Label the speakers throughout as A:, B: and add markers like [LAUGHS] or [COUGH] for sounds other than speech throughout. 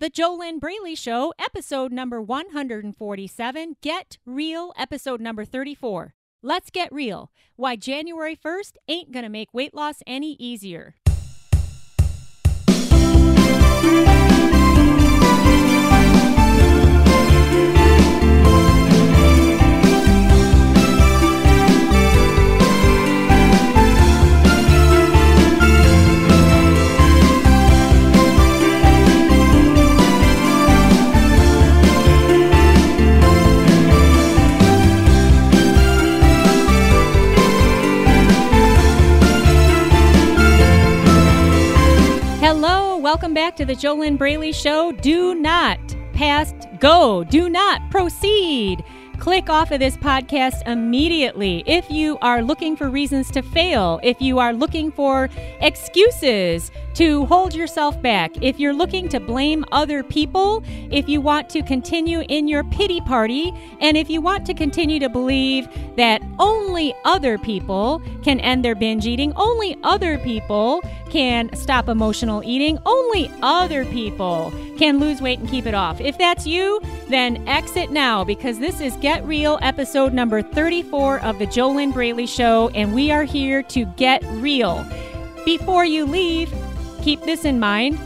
A: The JoLynn Braley Show, episode number 147. Get Real, episode number 34. Let's get real. Why January 1st ain't gonna make weight loss any easier. Welcome back to the JoLynn Braley Show. Do not past go. Do not proceed. Click off of this podcast immediately if you are looking for reasons to fail, if you are looking for excuses to hold yourself back, if you're looking to blame other people, if you want to continue in your pity party, and if you want to continue to believe that only other people can end their binge eating, only other people can stop emotional eating, only other people can lose weight and keep it off. If that's you, then exit now because this is Get Real episode number 34 of the JoLynn Braley Show, and we are here to get real. Before you leave, keep this in mind.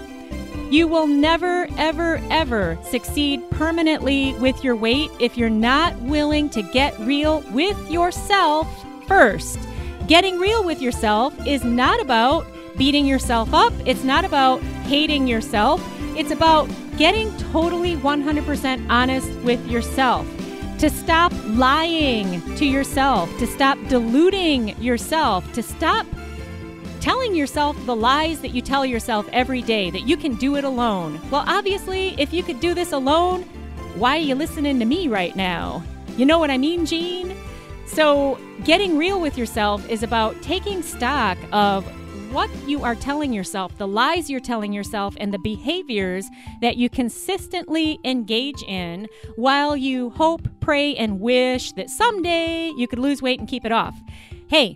A: You will never, ever, ever succeed permanently with your weight if you're not willing to get real with yourself first. Getting real with yourself is not about beating yourself up, it's not about hating yourself, it's about getting totally 100% honest with yourself. To stop lying to yourself, to stop deluding yourself, to stop telling yourself the lies that you tell yourself every day that you can do it alone. Well, obviously, if you could do this alone, why are you listening to me right now? You know what I mean, Gene? So, getting real with yourself is about taking stock of what you are telling yourself, the lies you're telling yourself, and the behaviors that you consistently engage in while you hope, pray, and wish that someday you could lose weight and keep it off. Hey,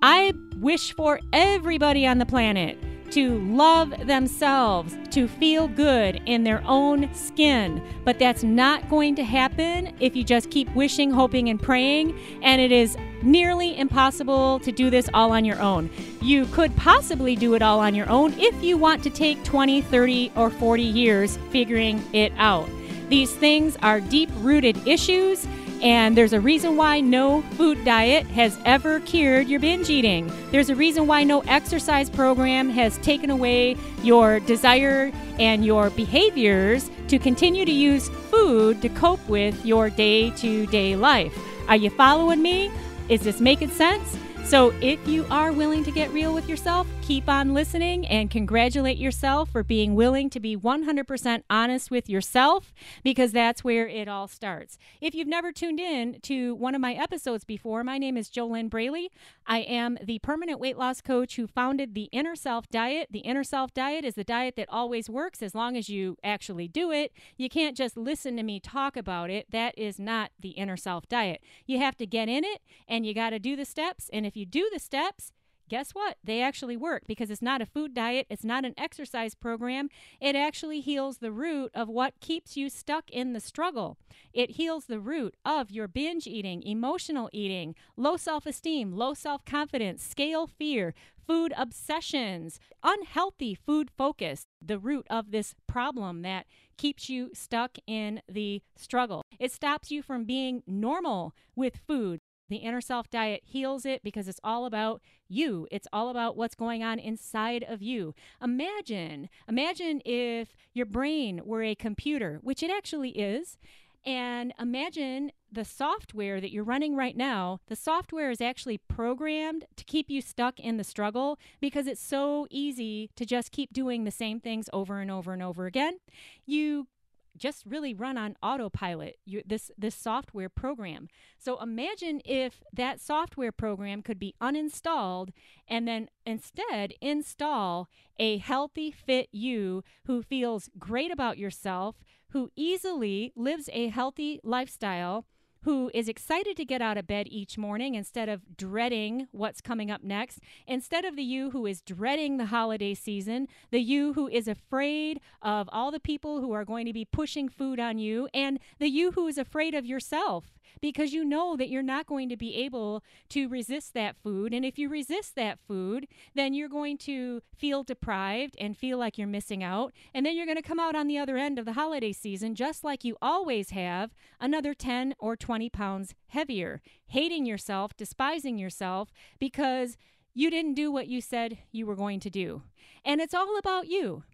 A: I wish for everybody on the planet to love themselves, to feel good in their own skin. But that's not going to happen if you just keep wishing, hoping, and praying. And it is nearly impossible to do this all on your own. You could possibly do it all on your own if you want to take 20, 30, or 40 years figuring it out. These things are deep rooted issues and there's a reason why no food diet has ever cured your binge eating. There's a reason why no exercise program has taken away your desire and your behaviors to continue to use food to cope with your day to day life. Are you following me? Is this making sense? So, if you are willing to get real with yourself, keep on listening and congratulate yourself for being willing to be 100% honest with yourself because that's where it all starts. If you've never tuned in to one of my episodes before, my name is JoLynn Braley. I am the permanent weight loss coach who founded the Inner Self Diet. The Inner Self Diet is the diet that always works as long as you actually do it. You can't just listen to me talk about it. That is not the Inner Self Diet. You have to get in it and you got to do the steps. And if you do the steps, guess what? They actually work because it's not a food diet, it's not an exercise program. It actually heals the root of what keeps you stuck in the struggle. It heals the root of your binge eating, emotional eating, low self esteem, low self confidence, scale fear, food obsessions, unhealthy food focus, the root of this problem that keeps you stuck in the struggle. It stops you from being normal with food. The inner self diet heals it because it's all about you. It's all about what's going on inside of you. Imagine, imagine if your brain were a computer, which it actually is. And imagine the software that you're running right now, the software is actually programmed to keep you stuck in the struggle because it's so easy to just keep doing the same things over and over and over again. You just really run on autopilot you, this this software program. So imagine if that software program could be uninstalled and then instead install a healthy fit you who feels great about yourself who easily lives a healthy lifestyle who is excited to get out of bed each morning instead of dreading what's coming up next, instead of the you who is dreading the holiday season, the you who is afraid of all the people who are going to be pushing food on you, and the you who is afraid of yourself because you know that you're not going to be able to resist that food. And if you resist that food, then you're going to feel deprived and feel like you're missing out. And then you're going to come out on the other end of the holiday season, just like you always have, another 10 or 20 pounds heavier, hating yourself, despising yourself because you didn't do what you said you were going to do. And it's all about you.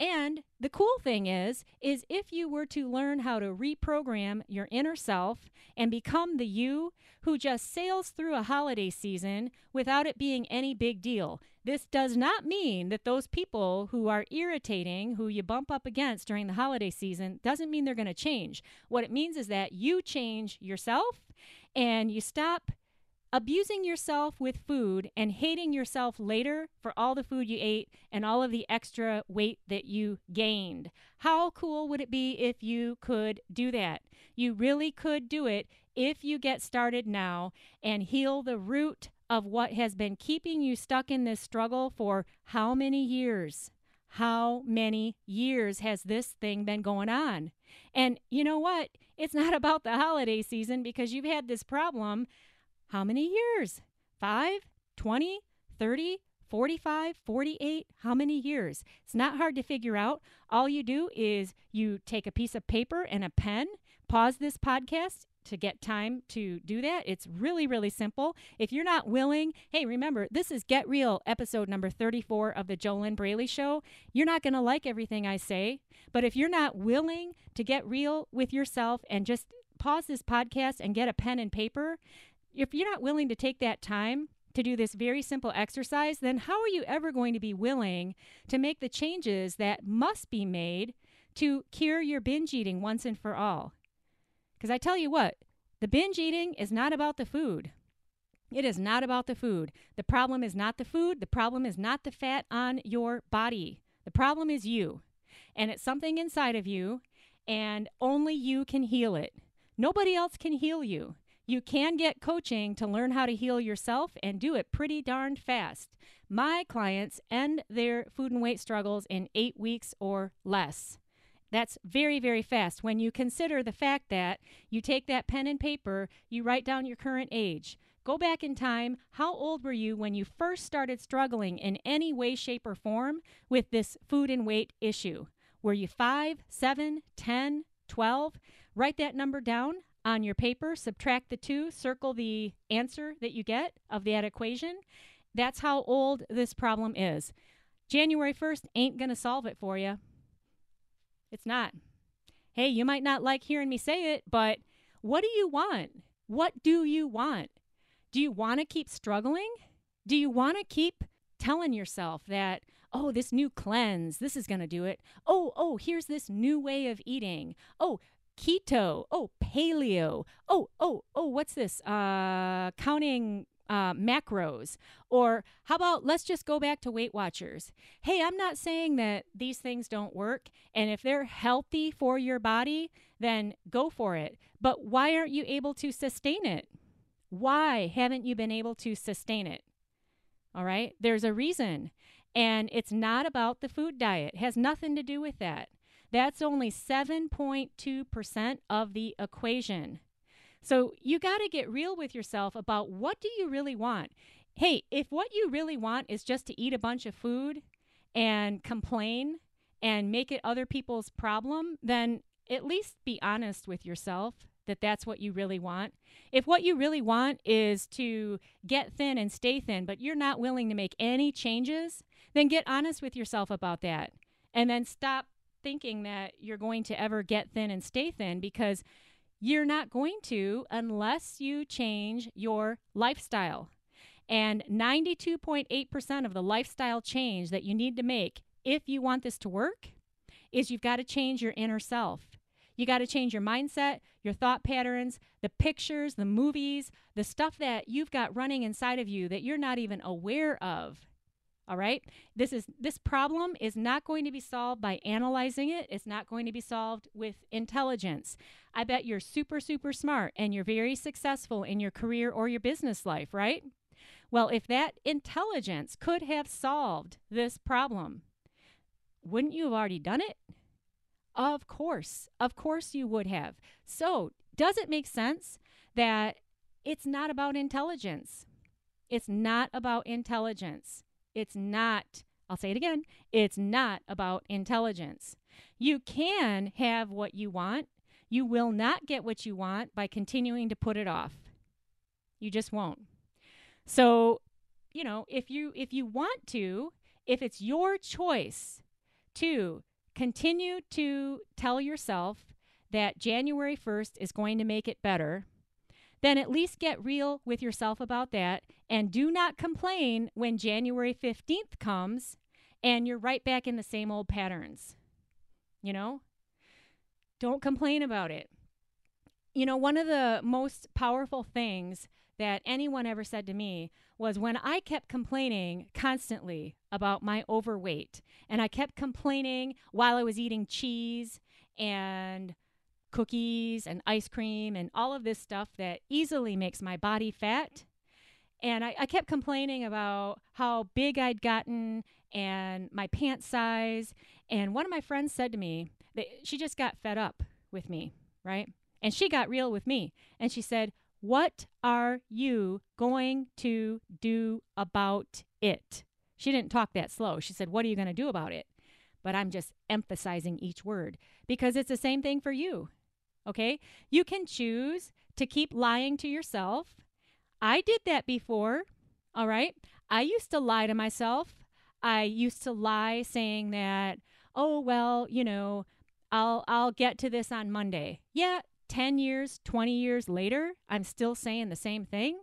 A: And the cool thing is is if you were to learn how to reprogram your inner self and become the you who just sails through a holiday season without it being any big deal. This does not mean that those people who are irritating, who you bump up against during the holiday season, doesn't mean they're going to change. What it means is that you change yourself and you stop abusing yourself with food and hating yourself later for all the food you ate and all of the extra weight that you gained. How cool would it be if you could do that? You really could do it if you get started now and heal the root of what has been keeping you stuck in this struggle for how many years? How many years has this thing been going on? And you know what? It's not [LAUGHS] about the holiday season because you've had this problem how many years? 5, 20, 30, 45, 48, how many years? It's not hard to figure out. All you do is you take a piece of paper and a pen, pause this podcast to get time to do that. It's really, really simple. If you're not willing, hey, remember, this is Get Real, episode number 34 of the JoLynn Braley Show. You're not going to like everything I say, but if you're not willing to get real with yourself and just pause this podcast and get a pen and paper, if you're not willing to take that time to do this very simple exercise, then how are you ever going to be willing to make the changes that must be made to cure your binge eating once and for all? Because I tell you what, the binge eating is not about the food. It is not about the food. The problem is not the food. The problem is not the fat on your body. The problem is you. And it's something inside of you, and only you can heal it. Nobody else can heal you. You can get coaching to learn how to heal yourself and do it pretty darn fast. My clients end their food and weight struggles in eight weeks or less. That's very, very fast when you consider the fact that you take that pen and paper, you write down your current age. Go back in time. How old were you when you first started struggling in any way, shape, or form with this food and weight issue? Were you 5, 7, 10, 12? Write that number down on your paper, subtract the two, circle the answer that you get of that equation. That's how old this problem is. January 1st ain't going to solve it for you. It's not. Hey, you might not like hearing me say it, but what do you want? What do you want? Do you want to keep struggling? Do you want to keep telling yourself that, oh, this new cleanse, this is going to do it. Oh, oh, here's this new way of eating. Oh, keto. Oh, paleo. Oh, oh, oh, what's this? Uh, counting uh, macros. Or how about let's just go back to Weight Watchers? Hey, I'm not saying that these things don't work. And if they're healthy for your body, then go for it. But why aren't you able to sustain it? Why haven't you been able to sustain it? All right, there's a reason. And it's not about the food diet, it has nothing to do with that. That's only 7.2% of the equation. So you got to get real with yourself about what do you really want? Hey, if what you really want is just to eat a bunch of food and complain and make it other people's problem, then at least be honest with yourself that that's what you really want. If what you really want is to get thin and stay thin, but you're not willing to make any changes, then get honest with yourself about that. And then stop thinking that you're going to ever get thin and stay thin because you're not going to unless you change your lifestyle. And 92.8% of the lifestyle change that you need to make if you want this to work is you've got to change your inner self. You got to change your mindset, your thought patterns, the pictures, the movies, the stuff that you've got running inside of you that you're not even aware of. All right? This is this problem is not going to be solved by analyzing it. It's not going to be solved with intelligence. I bet you're super super smart and you're very successful in your career or your business life, right? Well, if that intelligence could have solved this problem, wouldn't you have already done it? Of course. Of course you would have. So, does it make sense that it's not about intelligence? It's not about intelligence. It's not, I'll say it again, it's not about intelligence. You can have what you want. You will not get what you want by continuing to put it off. You just won't. So, you know, if you if you want to, if it's your choice to continue to tell yourself that January 1st is going to make it better, then at least get real with yourself about that and do not complain when January 15th comes and you're right back in the same old patterns. You know? Don't complain about it. You know, one of the most powerful things that anyone ever said to me was when I kept complaining constantly about my overweight, and I kept complaining while I was eating cheese and cookies and ice cream and all of this stuff that easily makes my body fat. And I, I, kept complaining about how big I'd gotten and my pant size. And one of my friends said to me that she just got fed up with me, right? And she got real with me. And she said, What are you going to do about it? She didn't talk that slow. She said, What are you going to do about it? But I'm just emphasizing each word because it's the same thing for you. Okay? You can choose to keep lying to yourself. I did that before. All right? I used to lie to myself. I used to lie saying that, "Oh, well, you know, I'll I'll get to this on Monday." Yeah, 10 years, 20 years later, I'm still saying the same thing.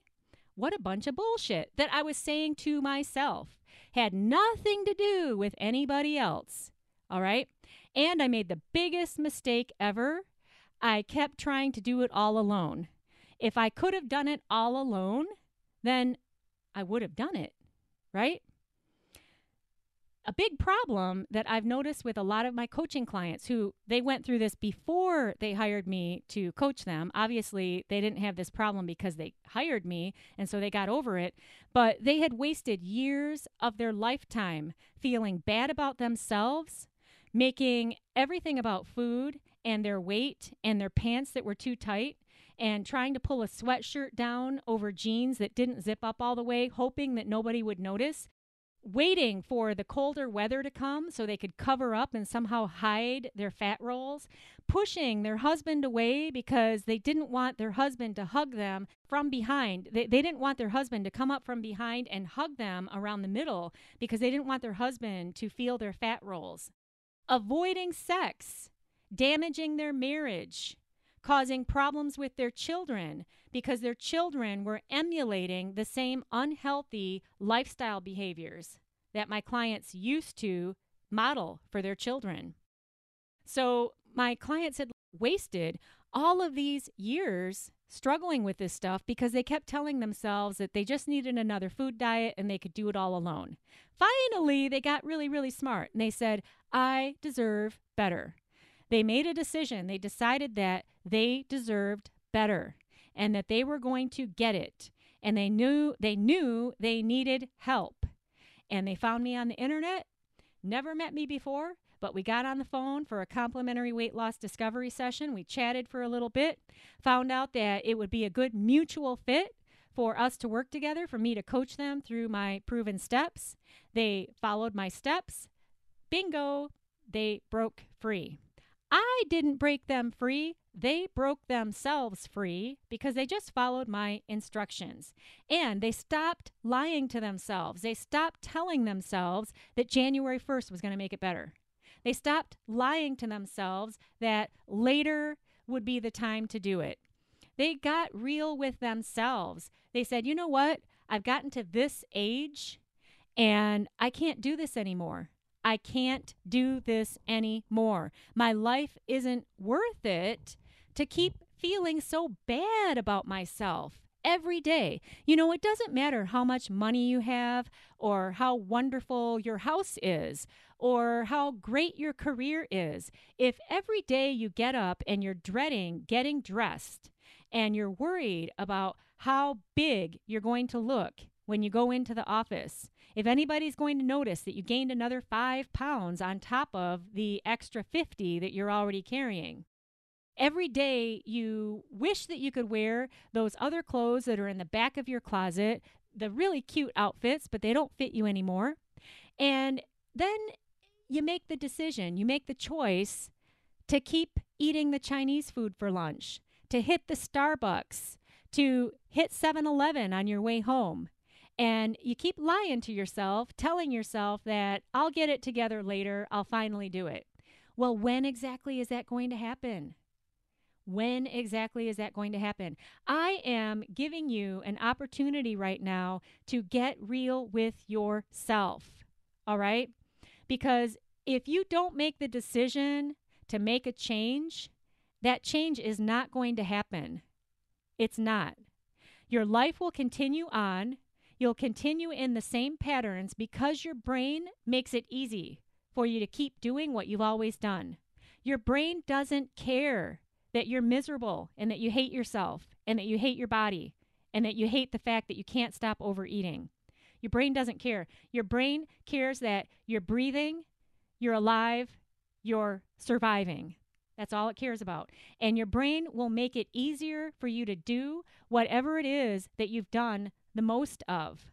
A: What a bunch of bullshit that I was saying to myself. Had nothing to do with anybody else. All right? And I made the biggest mistake ever I kept trying to do it all alone. If I could have done it all alone, then I would have done it, right? A big problem that I've noticed with a lot of my coaching clients who they went through this before they hired me to coach them. Obviously, they didn't have this problem because they hired me and so they got over it, but they had wasted years of their lifetime feeling bad about themselves, making everything about food and their weight and their pants that were too tight and trying to pull a sweatshirt down over jeans that didn't zip up all the way, hoping that nobody would notice, waiting for the colder weather to come so they could cover up and somehow hide their fat rolls, pushing their husband away because they didn't want their husband to hug them from behind. They, they didn't want their husband to come up from behind and hug them around the middle because they didn't want their husband to feel their fat rolls. Avoiding sex damaging their marriage, causing problems with their children because their children were emulating the same unhealthy lifestyle behaviors that my clients used to model for their children. So my clients had wasted all of these years struggling with this stuff because they kept telling themselves that they just needed another food diet and they could do it all alone. Finally, they got really, really smart and they said, I deserve better. They made a decision. They decided that they deserved better and that they were going to get it. And they knew they knew they needed help. And they found me on the internet. Never met me before, but we got on the phone for a complimentary weight loss discovery session. We chatted for a little bit, found out that it would be a good mutual fit for us to work together, for me to coach them through my proven steps. They followed my steps. Bingo, they broke free. I didn't break them free. They broke themselves free because they just followed my instructions. And they stopped lying to themselves. They stopped telling themselves that January 1st was going to make it better. They stopped lying to themselves that later would be the time to do it. They got real with themselves. They said, you know what? I've gotten to this age and I can't do this anymore. I can't do this anymore. My life isn't worth it to keep feeling so bad about myself every day. You know, it doesn't matter how much money you have or how wonderful your house is or how great your career is. If every day you get up and you're dreading getting dressed and you're worried about how big you're going to look when you go into the office. If anybody's going to notice that you gained another five pounds on top of the extra 50 that you're already carrying, every day you wish that you could wear those other clothes that are in the back of your closet, the really cute outfits, but they don't fit you anymore. And then you make the decision, you make the choice to keep eating the Chinese food for lunch, to hit the Starbucks, to hit 7 Eleven on your way home. And you keep lying to yourself, telling yourself that I'll get it together later, I'll finally do it. Well, when exactly is that going to happen? When exactly is that going to happen? I am giving you an opportunity right now to get real with yourself. All right? Because if you don't make the decision to make a change, that change is not going to happen. It's not. Your life will continue on You'll continue in the same patterns because your brain makes it easy for you to keep doing what you've always done. Your brain doesn't care that you're miserable and that you hate yourself and that you hate your body and that you hate the fact that you can't stop overeating. Your brain doesn't care. Your brain cares that you're breathing, you're alive, you're surviving. That's all it cares about. And your brain will make it easier for you to do whatever it is that you've done the most of.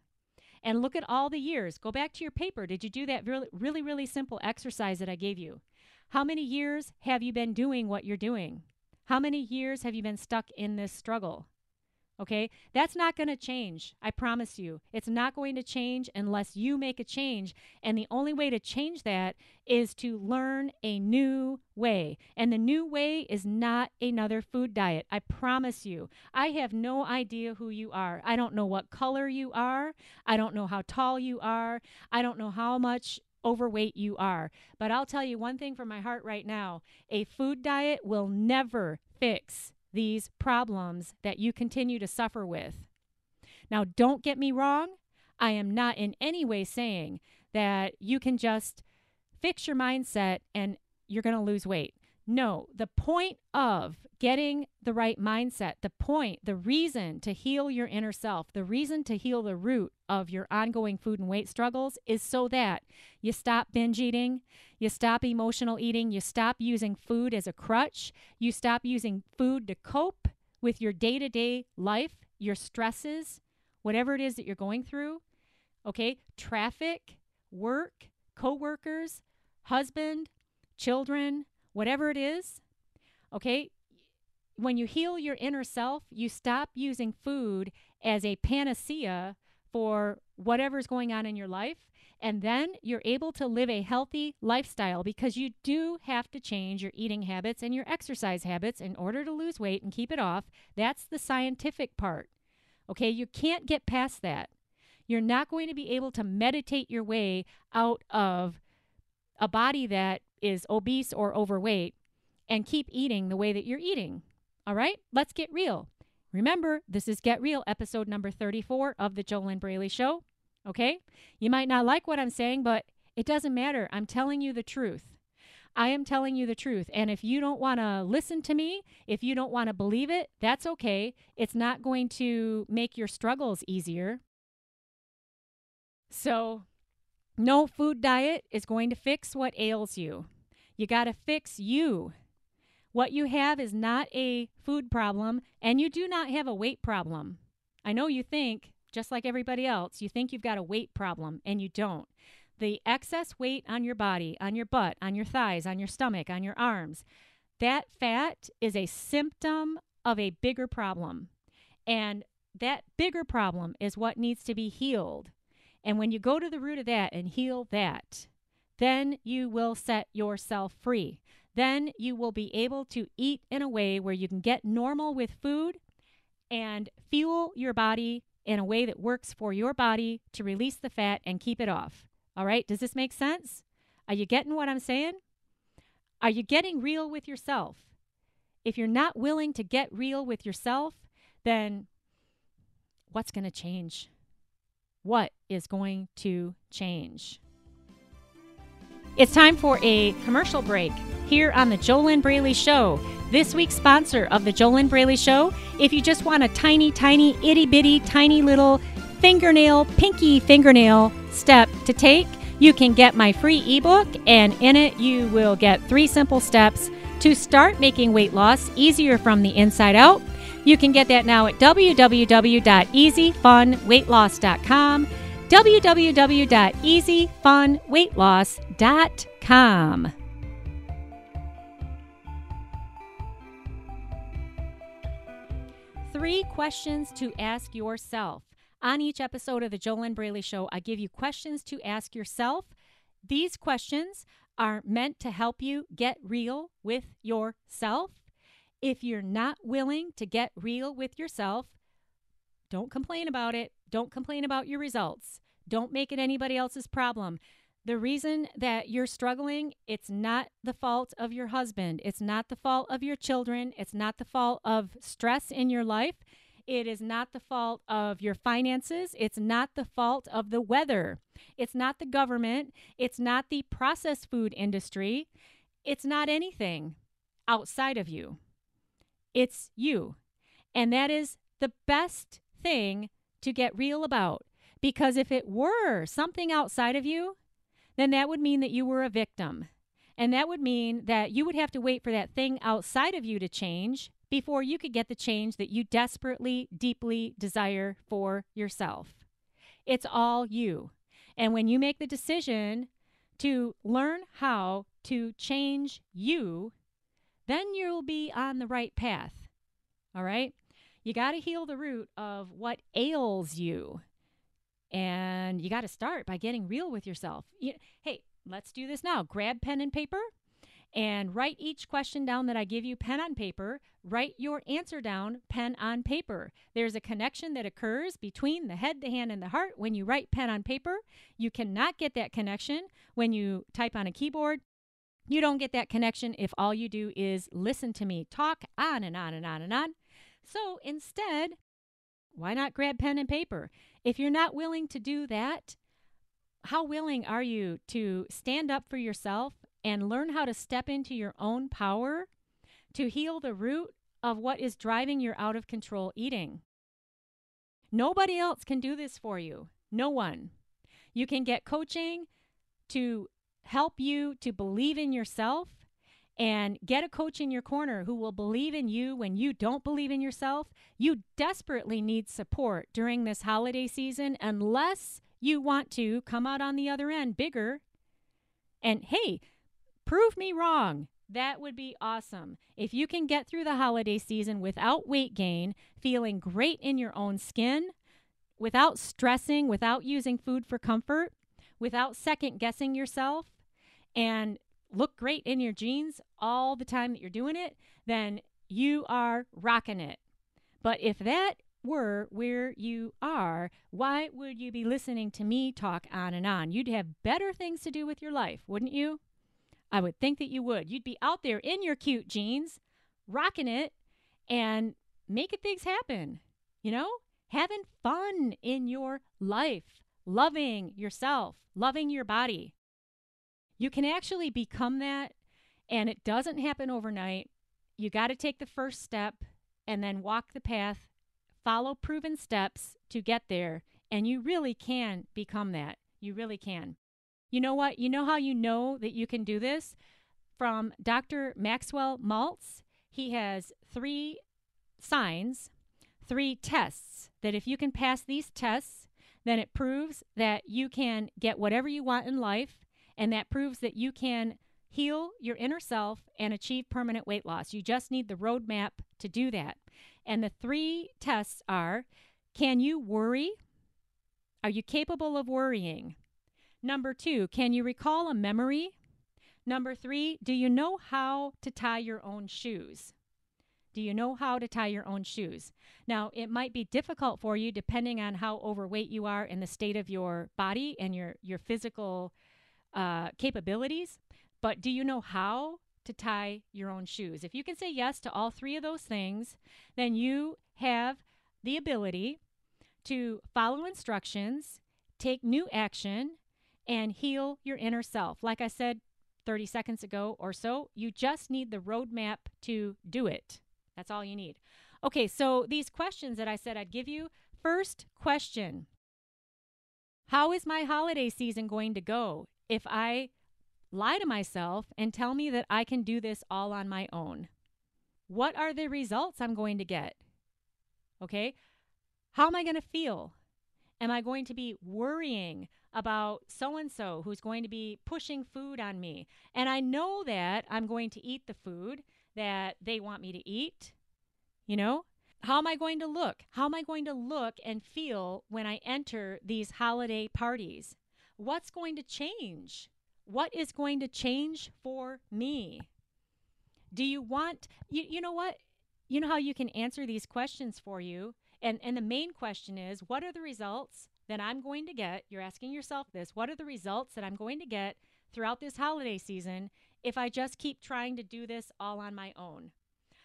A: And look at all the years. Go back to your paper. Did you do that really, really, really simple exercise that I gave you? How many years have you been doing what you're doing? How many years have you been stuck in this struggle? Okay, that's not going to change. I promise you. It's not going to change unless you make a change. And the only way to change that is to learn a new way. And the new way is not another food diet. I promise you. I have no idea who you are. I don't know what color you are. I don't know how tall you are. I don't know how much overweight you are. But I'll tell you one thing from my heart right now a food diet will never fix these problems that you continue to suffer with. Now, don't get me wrong. I am not in any way saying that you can just fix your mindset and you're going to lose weight. No, the point of getting the right mindset, the point, the reason to heal your inner self, the reason to heal the root of your ongoing food and weight struggles is so that you stop binge eating, you stop emotional eating, you stop using food as a crutch, you stop using food to cope with your day to day life, your stresses, whatever it is that you're going through. Okay, traffic, work, coworkers, husband, children, whatever it is, okay, when you heal your inner self, you stop using food as a panacea for whatever's going on in your life. And then you're able to live a healthy lifestyle because you do have to change your eating habits and your exercise habits in order to lose weight and keep it off. That's the scientific part. Okay, you can't get past that. You're not going to be able to meditate your way out of a body that is obese or overweight and keep eating the way that you're eating. All right, let's get real. Remember, this is Get Real, episode number 34 of The JoLynn Braley Show. Okay? You might not like what I'm saying, but it doesn't matter. I'm telling you the truth. I am telling you the truth. And if you don't want to listen to me, if you don't want to believe it, that's okay. It's not going to make your struggles easier. So, no food diet is going to fix what ails you. You got to fix you. What you have is not a food problem, and you do not have a weight problem. I know you think, just like everybody else, you think you've got a weight problem, and you don't. The excess weight on your body, on your butt, on your thighs, on your stomach, on your arms, that fat is a symptom of a bigger problem. And that bigger problem is what needs to be healed. And when you go to the root of that and heal that, then you will set yourself free. Then you will be able to eat in a way where you can get normal with food and fuel your body in a way that works for your body to release the fat and keep it off. All right, does this make sense? Are you getting what I'm saying? Are you getting real with yourself? If you're not willing to get real with yourself, then what's going to change? What is going to change? It's time for a commercial break here on the JoLynn Braley Show. This week's sponsor of the JoLynn Braley Show. If you just want a tiny, tiny, itty bitty, tiny little fingernail, pinky fingernail step to take, you can get my free ebook, and in it, you will get three simple steps to start making weight loss easier from the inside out. You can get that now at www.easyfunweightloss.com. www.easyfunweightloss.com. Three questions to ask yourself. On each episode of the JoLynn Braley Show, I give you questions to ask yourself. These questions are meant to help you get real with yourself. If you're not willing to get real with yourself, don't complain about it. Don't complain about your results. Don't make it anybody else's problem. The reason that you're struggling, it's not the fault of your husband. It's not the fault of your children. It's not the fault of stress in your life. It is not the fault of your finances. It's not the fault of the weather. It's not the government. It's not the processed food industry. It's not anything outside of you. It's you. And that is the best thing to get real about. Because if it were something outside of you, then that would mean that you were a victim. And that would mean that you would have to wait for that thing outside of you to change before you could get the change that you desperately, deeply desire for yourself. It's all you. And when you make the decision to learn how to change you, then you'll be on the right path. All right? You got to heal the root of what ails you. And you got to start by getting real with yourself. You, hey, let's do this now. Grab pen and paper and write each question down that I give you pen on paper. Write your answer down pen on paper. There's a connection that occurs between the head, the hand, and the heart when you write pen on paper. You cannot get that connection when you type on a keyboard. You don't get that connection if all you do is listen to me talk on and on and on and on. So instead, why not grab pen and paper? If you're not willing to do that, how willing are you to stand up for yourself and learn how to step into your own power to heal the root of what is driving your out of control eating. Nobody else can do this for you. No one. You can get coaching to help you to believe in yourself and get a coach in your corner who will believe in you when you don't believe in yourself. You desperately need support during this holiday season unless you want to come out on the other end bigger. And hey, Prove me wrong. That would be awesome. If you can get through the holiday season without weight gain, feeling great in your own skin, without stressing, without using food for comfort, without second guessing yourself, and look great in your jeans all the time that you're doing it, then you are rocking it. But if that were where you are, why would you be listening to me talk on and on? You'd have better things to do with your life, wouldn't you? I would think that you would. You'd be out there in your cute jeans, rocking it, and making things happen. You know, having fun in your life, loving yourself, loving your body. You can actually become that, and it doesn't happen overnight. You got to take the first step and then walk the path, follow proven steps to get there, and you really can become that. You really can. You know what? You know how you know that you can do this? From Dr. Maxwell Maltz, he has three signs, three tests that if you can pass these tests, then it proves that you can get whatever you want in life, and that proves that you can heal your inner self and achieve permanent weight loss. You just need the roadmap to do that. And the three tests are can you worry? Are you capable of worrying? Number two, can you recall a memory? Number three, do you know how to tie your own shoes? Do you know how to tie your own shoes? Now, it might be difficult for you depending on how overweight you are and the state of your body and your, your physical uh, capabilities, but do you know how to tie your own shoes? If you can say yes to all three of those things, then you have the ability to follow instructions, take new action, and heal your inner self. Like I said 30 seconds ago or so, you just need the roadmap to do it. That's all you need. Okay, so these questions that I said I'd give you. First question How is my holiday season going to go if I lie to myself and tell me that I can do this all on my own? What are the results I'm going to get? Okay, how am I going to feel? Am I going to be worrying about so and so who's going to be pushing food on me? And I know that I'm going to eat the food that they want me to eat. You know, how am I going to look? How am I going to look and feel when I enter these holiday parties? What's going to change? What is going to change for me? Do you want, you, you know what? You know how you can answer these questions for you? And, and the main question is what are the results that I'm going to get? You're asking yourself this what are the results that I'm going to get throughout this holiday season if I just keep trying to do this all on my own?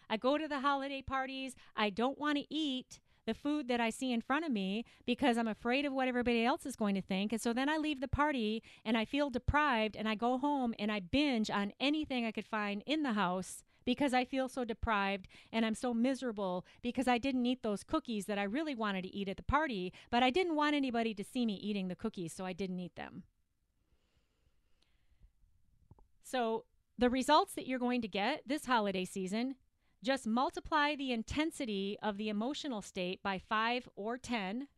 A: I go to the holiday parties, I don't want to eat the food that I see in front of me because I'm afraid of what everybody else is going to think. And so then I leave the party and I feel deprived and I go home and I binge on anything I could find in the house because I feel so deprived and I'm so miserable because I didn't eat those cookies that I really wanted to eat at the party, but I didn't want anybody to see me eating the cookies, so I didn't eat them. So, the results that you're going to get this holiday season just multiply the intensity of the emotional state by 5 or 10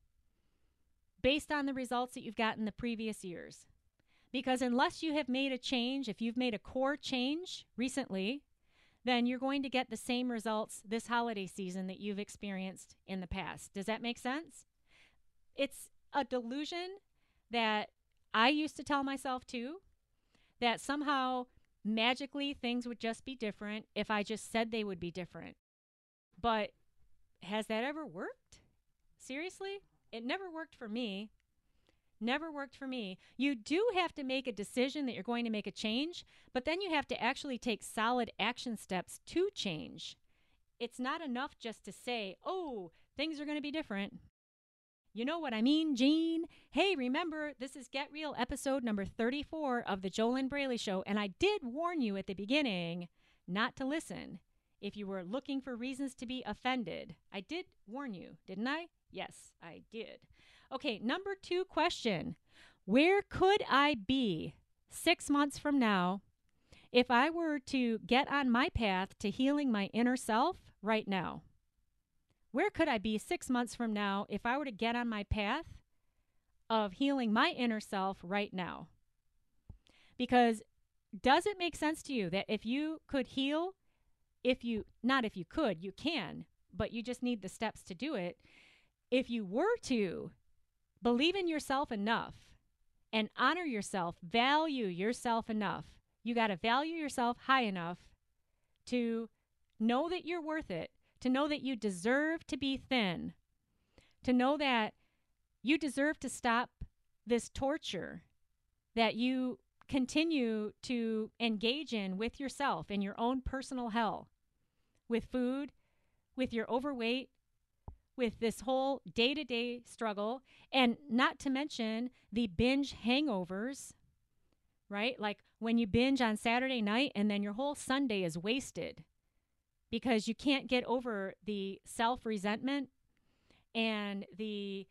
A: based on the results that you've gotten the previous years. Because unless you have made a change, if you've made a core change recently, then you're going to get the same results this holiday season that you've experienced in the past. Does that make sense? It's a delusion that I used to tell myself too that somehow magically things would just be different if I just said they would be different. But has that ever worked? Seriously? It never worked for me. Never worked for me. You do have to make a decision that you're going to make a change, but then you have to actually take solid action steps to change. It's not enough just to say, oh, things are going to be different. You know what I mean, Jean? Hey, remember, this is Get Real episode number 34 of The JoLynn Braley Show, and I did warn you at the beginning not to listen if you were looking for reasons to be offended. I did warn you, didn't I? Yes, I did. Okay, number two question Where could I be six months from now if I were to get on my path to healing my inner self right now? Where could I be six months from now if I were to get on my path of healing my inner self right now? Because does it make sense to you that if you could heal, if you, not if you could, you can, but you just need the steps to do it. If you were to believe in yourself enough and honor yourself, value yourself enough, you got to value yourself high enough to know that you're worth it to know that you deserve to be thin, to know that you deserve to stop this torture that you continue to engage in with yourself in your own personal hell, with food, with your overweight, with this whole day to day struggle, and not to mention the binge hangovers, right? Like when you binge on Saturday night and then your whole Sunday is wasted because you can't get over the self resentment and the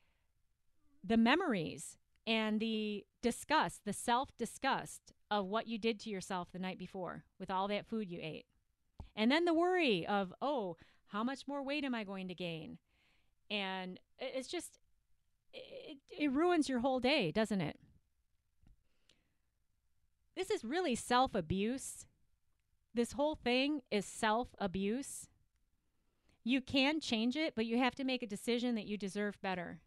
A: the memories and the disgust, the self disgust of what you did to yourself the night before with all that food you ate. And then the worry of, oh, how much more weight am I going to gain? And it's just, it, it ruins your whole day, doesn't it? This is really self abuse this whole thing is self abuse. You can change it, but you have to make a decision that you deserve better.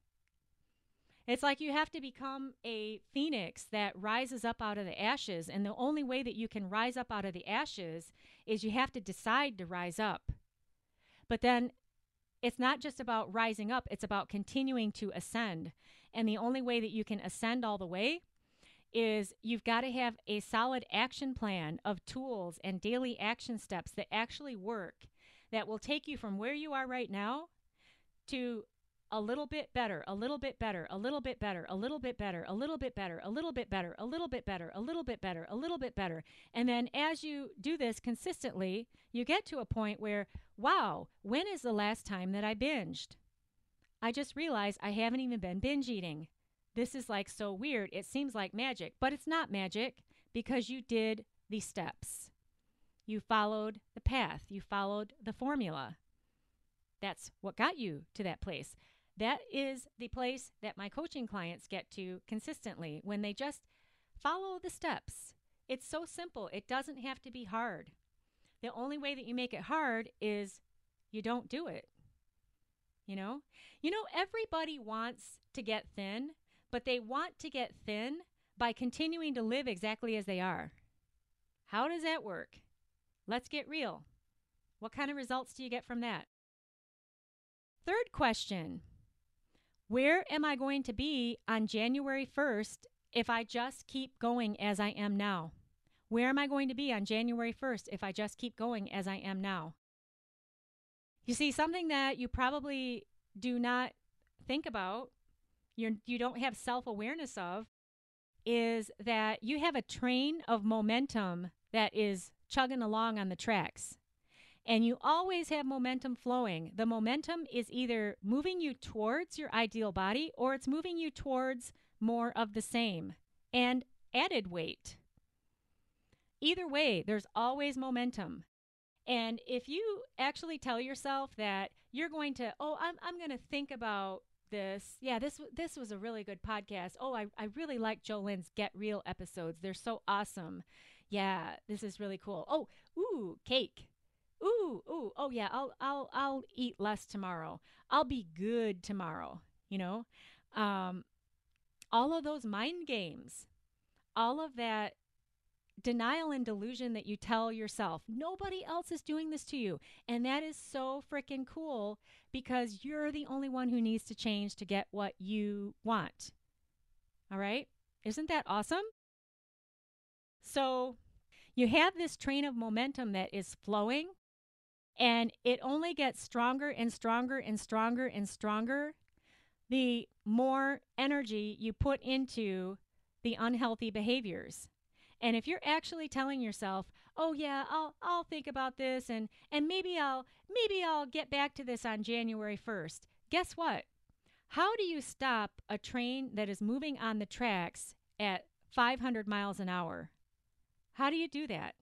A: It's like you have to become a phoenix that rises up out of the ashes. And the only way that you can rise up out of the ashes is you have to decide to rise up. But then it's not just about rising up, it's about continuing to ascend. And the only way that you can ascend all the way is you've got to have a solid action plan of tools and daily action steps that actually work that will take you from where you are right now to a little bit better, a little bit better, a little bit better, a little bit better, a little bit better, a little bit better, a little bit better, a little bit better, a little bit better. And then as you do this consistently, you get to a point where, wow, when is the last time that I binged? I just realized I haven't even been binge eating. This is like so weird. It seems like magic, but it's not magic because you did the steps. You followed the path, you followed the formula. That's what got you to that place. That is the place that my coaching clients get to consistently when they just follow the steps. It's so simple, it doesn't have to be hard. The only way that you make it hard is you don't do it. You know? You know, everybody wants to get thin, but they want to get thin by continuing to live exactly as they are. How does that work? Let's get real. What kind of results do you get from that? Third question Where am I going to be on January 1st if I just keep going as I am now? Where am I going to be on January 1st if I just keep going as I am now? You see, something that you probably do not think about, you're, you don't have self awareness of, is that you have a train of momentum that is chugging along on the tracks and you always have momentum flowing. The momentum is either moving you towards your ideal body or it's moving you towards more of the same and added weight. Either way, there's always momentum. And if you actually tell yourself that you're going to, oh, I'm, I'm going to think about this. Yeah, this this was a really good podcast. Oh, I, I really like JoLynn's Get Real episodes. They're so awesome. Yeah, this is really cool. Oh, ooh, cake ooh, ooh, oh yeah, I'll I'll I'll eat less tomorrow. I'll be good tomorrow, you know? Um all of those mind games, all of that denial and delusion that you tell yourself. Nobody else is doing this to you. And that is so freaking cool because you're the only one who needs to change to get what you want. All right? Isn't that awesome? So, you have this train of momentum that is flowing and it only gets stronger and stronger and stronger and stronger the more energy you put into the unhealthy behaviors. And if you're actually telling yourself, "Oh yeah, I'll I'll think about this and and maybe I'll maybe I'll get back to this on January 1st." Guess what? How do you stop a train that is moving on the tracks at 500 miles an hour? How do you do that?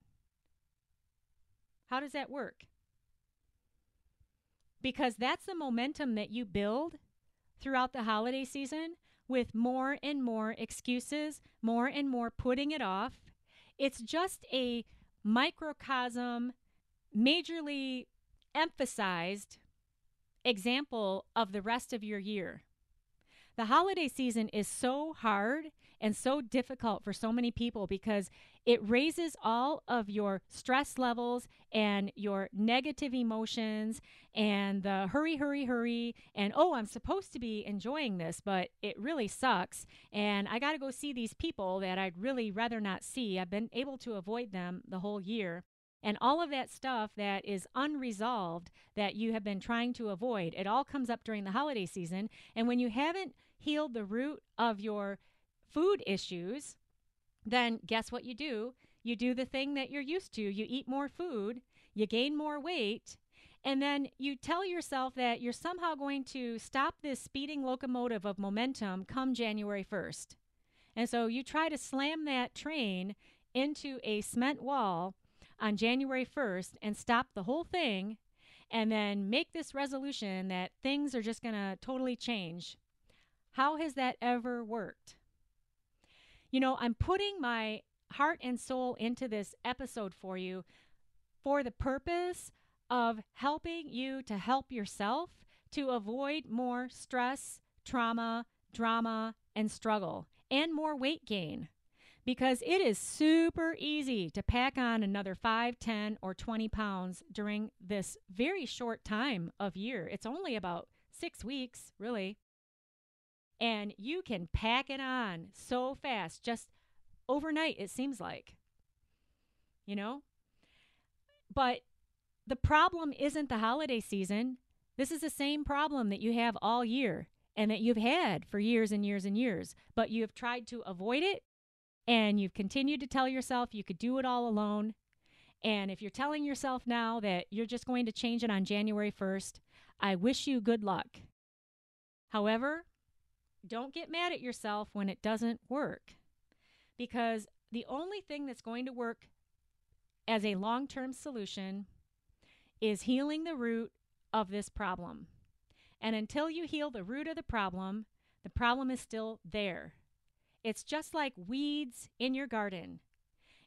A: How does that work? because that's the momentum that you build throughout the holiday season with more and more excuses, more and more putting it off. It's just a microcosm, majorly emphasized example of the rest of your year. The holiday season is so hard and so difficult for so many people because it raises all of your stress levels and your negative emotions and the hurry, hurry, hurry. And oh, I'm supposed to be enjoying this, but it really sucks. And I got to go see these people that I'd really rather not see. I've been able to avoid them the whole year. And all of that stuff that is unresolved that you have been trying to avoid, it all comes up during the holiday season. And when you haven't healed the root of your food issues, then guess what you do? You do the thing that you're used to. You eat more food, you gain more weight, and then you tell yourself that you're somehow going to stop this speeding locomotive of momentum come January 1st. And so you try to slam that train into a cement wall on January 1st and stop the whole thing and then make this resolution that things are just going to totally change. How has that ever worked? You know, I'm putting my heart and soul into this episode for you for the purpose of helping you to help yourself to avoid more stress, trauma, drama, and struggle, and more weight gain because it is super easy to pack on another 5, 10, or 20 pounds during this very short time of year. It's only about six weeks, really. And you can pack it on so fast, just overnight, it seems like. You know? But the problem isn't the holiday season. This is the same problem that you have all year and that you've had for years and years and years, but you have tried to avoid it and you've continued to tell yourself you could do it all alone. And if you're telling yourself now that you're just going to change it on January 1st, I wish you good luck. However, don't get mad at yourself when it doesn't work because the only thing that's going to work as a long term solution is healing the root of this problem. And until you heal the root of the problem, the problem is still there. It's just like weeds in your garden.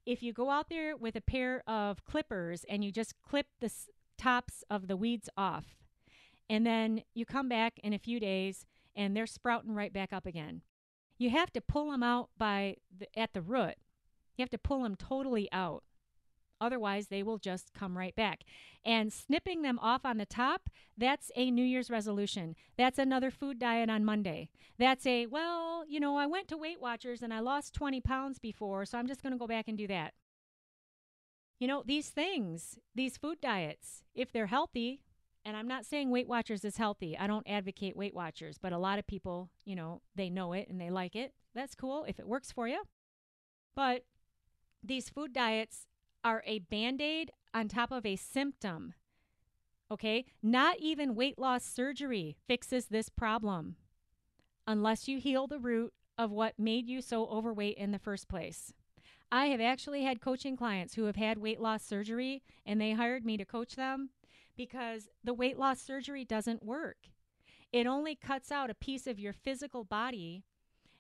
A: If you go out there with a pair of clippers and you just clip the tops of the weeds off, and then you come back in a few days and they're sprouting right back up again. You have to pull them out by the, at the root. You have to pull them totally out. Otherwise, they will just come right back. And snipping them off on the top, that's a New Year's resolution. That's another food diet on Monday. That's a, well, you know, I went to Weight Watchers and I lost 20 pounds before, so I'm just going to go back and do that. You know, these things, these food diets, if they're healthy, and I'm not saying Weight Watchers is healthy. I don't advocate Weight Watchers, but a lot of people, you know, they know it and they like it. That's cool if it works for you. But these food diets are a band aid on top of a symptom. Okay? Not even weight loss surgery fixes this problem unless you heal the root of what made you so overweight in the first place. I have actually had coaching clients who have had weight loss surgery and they hired me to coach them because the weight loss surgery doesn't work. It only cuts out a piece of your physical body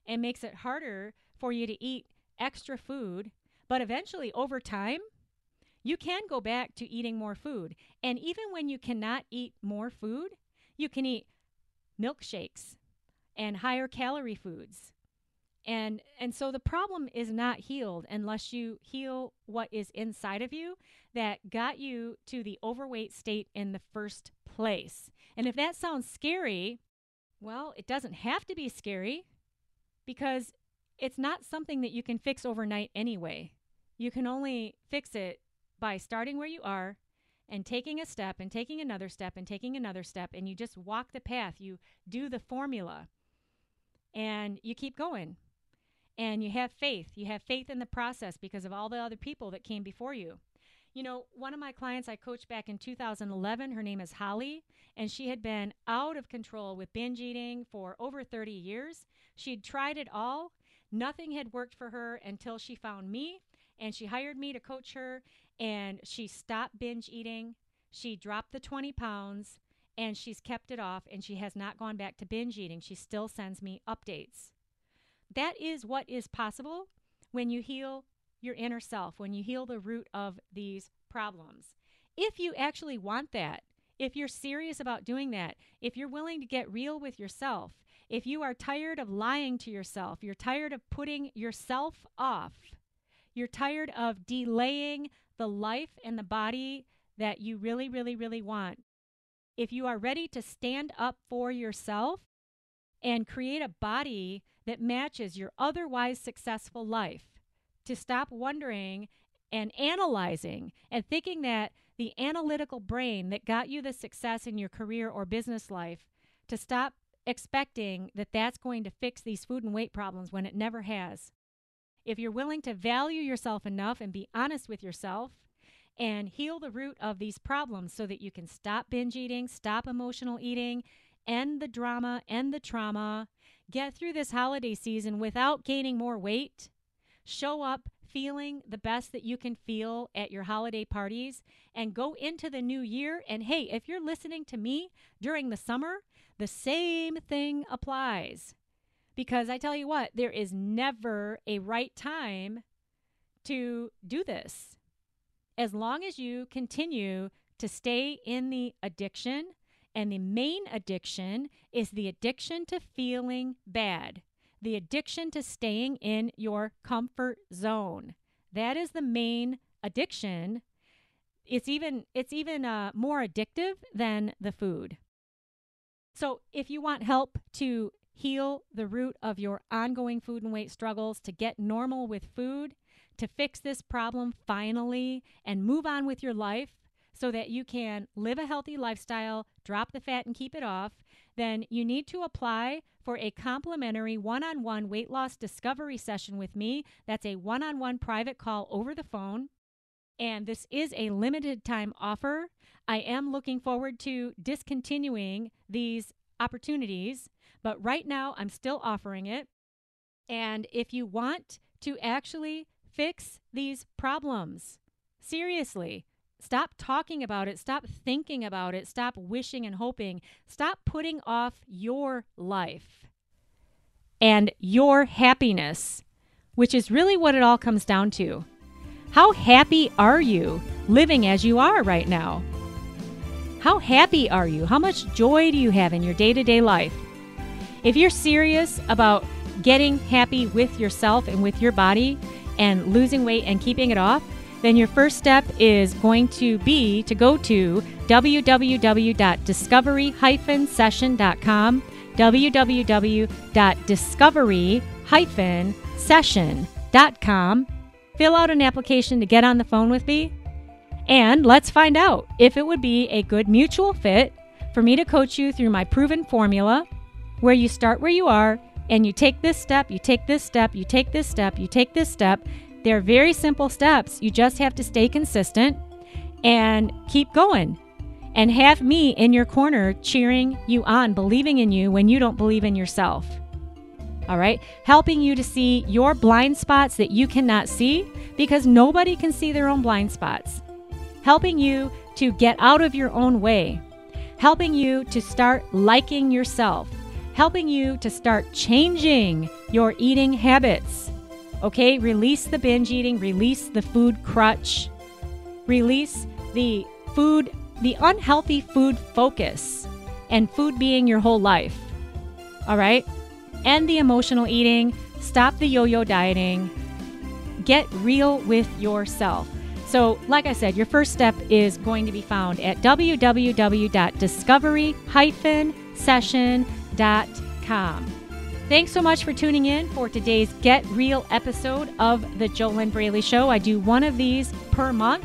A: and makes it harder for you to eat extra food. But eventually, over time, you can go back to eating more food. And even when you cannot eat more food, you can eat milkshakes and higher calorie foods. And and so the problem is not healed unless you heal what is inside of you that got you to the overweight state in the first place. And if that sounds scary, well, it doesn't have to be scary because it's not something that you can fix overnight anyway. You can only fix it by starting where you are and taking a step and taking another step and taking another step and you just walk the path you do the formula and you keep going and you have faith you have faith in the process because of all the other people that came before you you know one of my clients i coached back in 2011 her name is holly and she had been out of control with binge eating for over 30 years she'd tried it all nothing had worked for her until she found me and she hired me to coach her and she stopped binge eating. She dropped the 20 pounds and she's kept it off and she has not gone back to binge eating. She still sends me updates. That is what is possible when you heal your inner self, when you heal the root of these problems. If you actually want that, if you're serious about doing that, if you're willing to get real with yourself, if you are tired of lying to yourself, you're tired of putting yourself off, you're tired of delaying the life and the body that you really, really, really want. If you are ready to stand up for yourself and create a body that matches your otherwise successful life, to stop wondering and analyzing and thinking that the analytical brain that got you the success in your career or business life, to stop expecting that that's going to fix these food and weight problems when it never has. If you're willing to value yourself enough and be honest with yourself and heal the root of these problems so that you can stop binge eating, stop emotional eating, end the drama, end the trauma, get through this holiday season without gaining more weight, show up feeling the best that you can feel at your holiday parties, and go into the new year. And hey, if you're listening to me during the summer, the same thing applies. Because I tell you what, there is never a right time to do this. As long as you continue to stay in the addiction, and the main addiction is the addiction to feeling bad, the addiction to staying in your comfort zone. That is the main addiction. It's even it's even uh, more addictive than the food. So if you want help to heal the root of your ongoing food and weight struggles, to get normal with food, to fix this problem finally and move on with your life so that you can live a healthy lifestyle, drop the fat, and keep it off, then you need to apply for a complimentary one on one weight loss discovery session with me. That's a one on one private call over the phone. And this is a limited time offer. I am looking forward to discontinuing these opportunities, but right now I'm still offering it. And if you want to actually fix these problems, seriously, stop talking about it, stop thinking about it, stop wishing and hoping, stop putting off your life and your happiness, which is really what it all comes down to. How happy are you living as you are right now? How happy are you? How much joy do you have in your day to day life? If you're serious about getting happy with yourself and with your body and losing weight and keeping it off, then your first step is going to be to go to www.discovery-session.com www.discovery-session.com fill out an application to get on the phone with me and let's find out if it would be a good mutual fit for me to coach you through my proven formula where you start where you are and you take this step, you take this step, you take this step, you take this step. They're very simple steps. You just have to stay consistent and keep going. And have me in your corner cheering you on, believing in you when you don't believe in yourself. All right? Helping you to see your blind spots that you cannot see because nobody can see their own blind spots. Helping you to get out of your own way. Helping you to start liking yourself helping you to start changing your eating habits. Okay, release the binge eating, release the food crutch, release the food, the unhealthy food focus, and food being your whole life. All right, end the emotional eating, stop the yo yo dieting, get real with yourself. So, like I said, your first step is going to be found at www.discovery-session.com Thanks so much for tuning in for today's Get Real episode of The JoLynn Braley Show. I do one of these per month,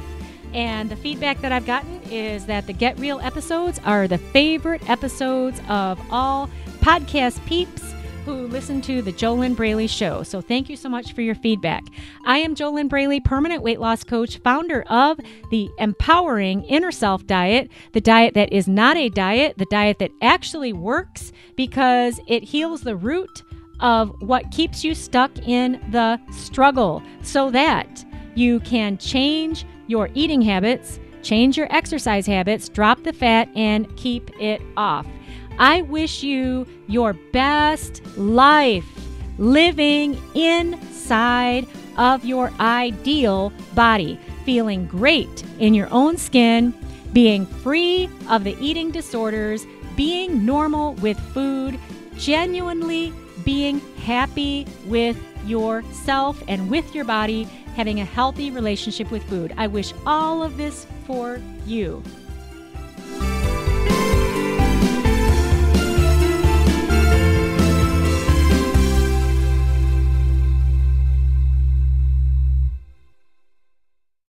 A: and the feedback that I've gotten is that the Get Real episodes are the favorite episodes of all podcast peeps who listen to the JoLynn Braley Show. So thank you so much for your feedback. I am JoLynn Braley, permanent weight loss coach, founder of the Empowering Inner Self Diet, the diet that is not a diet, the diet that actually works because it heals the root of what keeps you stuck in the struggle so that you can change your eating habits, change your exercise habits, drop the fat, and keep it off. I wish you your best life living inside of your ideal body, feeling great in your own skin, being free of the eating disorders, being normal with food, genuinely being happy with yourself and with your body, having a healthy relationship with food. I wish all of this for you.